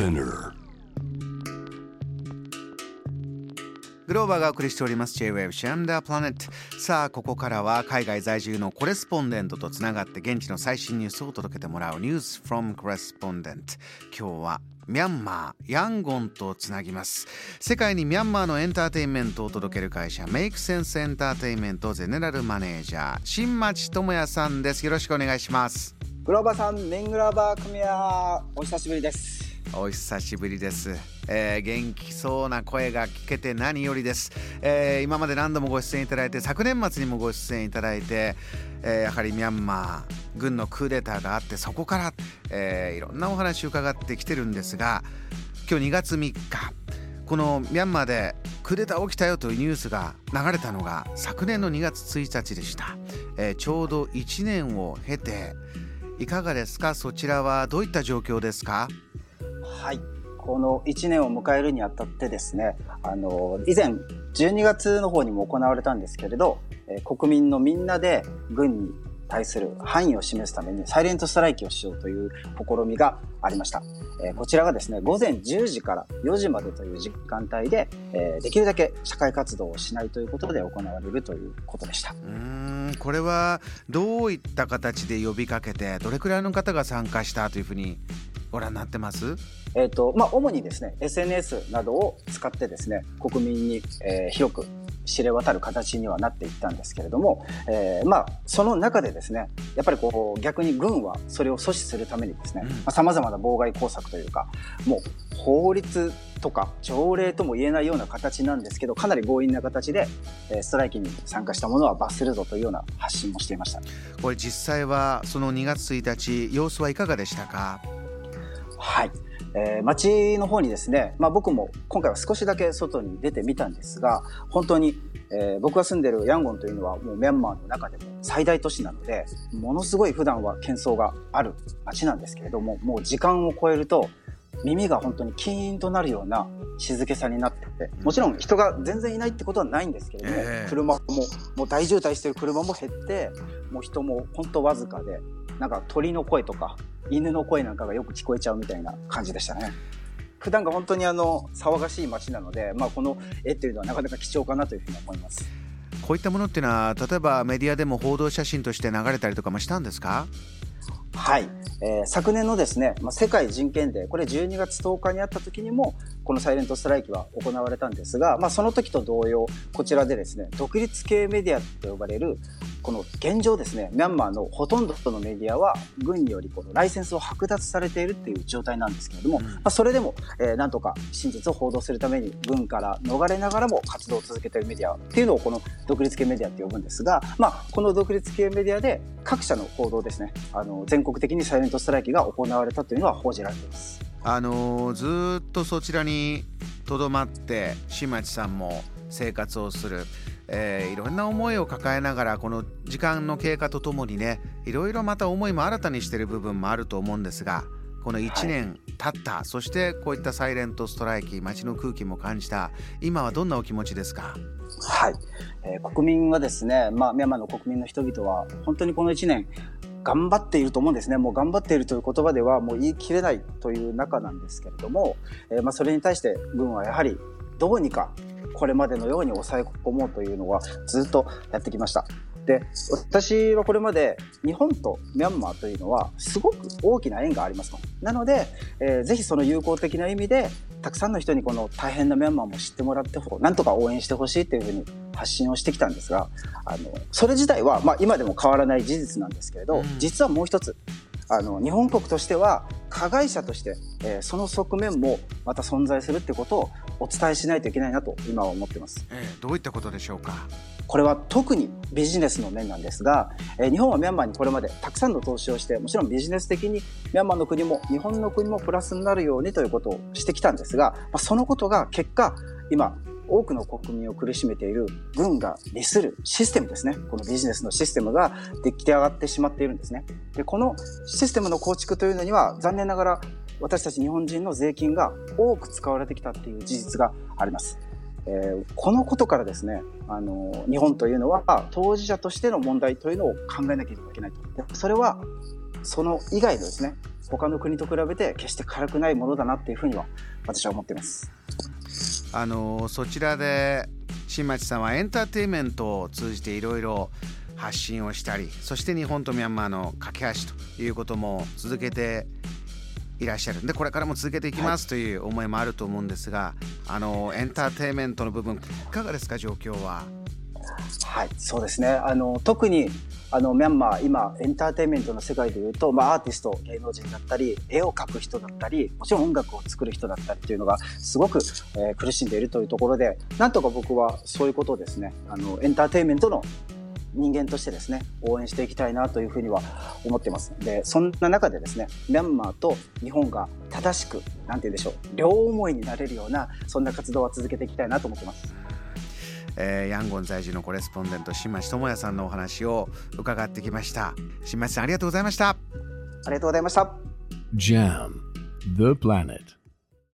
Spinner. グローバーがお送りしております。J-Wave シャンダープラネットさあここからは海外在住のコレスポンデントとつながって現地の最新ニュースを届けてもらうニュース from コレスポンデント今日はミャンマーヤンゴンとつなぎます。世界にミャンマーのエンターテインメントを届ける会社メイクセンスエンターテインメントゼネラルマネージャー新町智也さんです。よろしくお願いします。グローバーさん、メングラバー組合お久しぶりです。お久しぶりです、えー元気そうな声が聞けて何よりです、えー今まで何度もご出演いただいて昨年末にもご出演いただいて、えーやはりミャンマー軍のクーデターがあってそこから、えいろんなお話伺ってきてるんですが今日2月3日このミャンマーでクーデター起きたよというニュースが流れたのが昨年の2月1日でした、えちょうど1年を経ていかがですか？そちらはどういった状況ですか？はい。この1年を迎えるにあたってですね、あの、以前、12月の方にも行われたんですけれど、え国民のみんなで軍に対する範囲を示すためにサイレントストライキをしようという試みがありました。えこちらがですね、午前10時から4時までという時間帯で、えできるだけ社会活動をしないということで行われるということでした。うんこれはどういった形で呼びかけてどれくらいの方が参加したというふうにご覧になってます？えっ、と、まあ、主にですね、SNS などを使ってですね、国民に、えー広く知れ渡る形にはなっていったんですけれども、えーまあ、その中でですね、やっぱりこう、逆に軍はそれを阻止するためにですね、うん。まあ、様々な妨害工作というか、もう法律とか条例とも言えないような形なんですけど、かなり強引な形で、えーストライキに参加した者は罰するぞというような発信もしていました。これ実際はその2月1日様子はいかがでしたか？はい。えー街の方にですね、まあ僕も今回は少しだけ外に出てみたんですが、本当に、えー僕が住んでるヤンゴンというのはもうミャンマーの中でも最大都市なので、ものすごい普段は喧騒がある街なんですけれども、もう時間を超えると耳が本当にキーンとなるような静けさになってて、もちろん人が全然いないってことはないんですけれども、ええ車ももう大渋滞してる車も減って、もう人も本当わずかで、なんか鳥の声とか犬の声なんかがよく聞こえちゃうみたいな感じでしたね。普段が本当にあの騒がしい街なので、まあ、この絵っていうのはなかなか貴重かなというふうに思います。こういったものっていうのは例えばメディアでも報道写真として流れたりとかもしたんですか？はい、えー昨年のですね、まあ、世界人権デーこれ12月10日にあった時にもこのサイレントストライキは行われたんですが、まあ、その時と同様こちらでですね独立系メディアと呼ばれるこの現状ですねミャンマーのほとんどのメディアは軍によりこのライセンスを剥奪されているっていう状態なんですけれども、うんまあ、それでも、えーなんとか真実を報道するために軍から逃れながらも活動を続けているメディアっていうのをこの独立系メディアって呼ぶんですが、まあ、この独立系メディアで各社の報道ですねあの全国的にサイレントストライキが行われたというのは報じられています。あのーずーっとそちらにとどまって新町さんも生活をする、えーいろんな思いを抱えながらこの時間の経過とともにねいろいろまた思いも新たにしてる部分もあると思うんですがこの1年経った、そしてこういったサイレントストライキ街の空気も感じた今はどんなお気持ちですか？はい、えー国民はですね、まあ、ミャンマーの国民の人々は本当にこの1年頑張っていると思うんですね。もう頑張っているという言葉ではもう言い切れないという中なんですけれども、えーまあ、それに対して軍はやはりどうにかこれまでのように抑え込もうというのはずっとやってきました。で、私はこれまで日本とミャンマーというのはすごく大きな縁がありますと。なので、えーぜひその友好的な意味でたくさんの人にこの大変なミャンマーも知ってもらってほなんとか応援してほしいというふうに発信をしてきたんですがあのそれ自体は、まあ、今でも変わらない事実なんですけれど、うん実はもう一つあの日本国としては加害者として、えーその側面もまた存在するってことをお伝えしないといけないなと今は思ってます。えーどういったことでしょうか？これは特にビジネスの面なんですが、え日本はミャンマーにこれまでたくさんの投資をして、もちろんビジネス的にミャンマーの国も日本の国もプラスになるようにということをしてきたんですが、ま、そのことが結果、今、多くの国民を苦しめている軍が利するシステムですね。このビジネスのシステムが出来上がってしまっているんですね。で、このシステムの構築というのには残念ながら私たち日本人の税金が多く使われてきたっていう事実があります。えーこのことからですね、あの日本というのは当事者としての問題というのを考えなければいけないと。それはその以外のですね、他の国と比べて決して軽くないものだなっていうふうには私は思っていますあのそちらで新町さんはエンターテインメントを通じていろいろ発信をしたりそして日本とミャンマーの架け橋ということも続けていらっしゃるんでこれからも続けていきますという思いもあると思うんですが、あのエンターテインメントの部分いかがですか状況は？はいそうですね。あの特にあのミャンマー今エンターテインメントの世界でいうと、まあ、アーティスト芸能人だったり絵を描く人だったりもちろん音楽を作る人だったりっていうのがすごく、えー、苦しんでいるというところでなんとか僕はそういうことをですねあのエンターテインメントの人間としてですね応援していきたいなというふうには思ってます。でそんな中でですねミャンマーと日本が正しくなんて言うんでしょう両思いになれるようなそんな活動は続けていきたいなと思ってます。えー、ヤンゴン在住のコレスポンデント新町智也さんのお話を伺ってきました。新町さんありがとうございました。ありがとうございました。JAM The Planet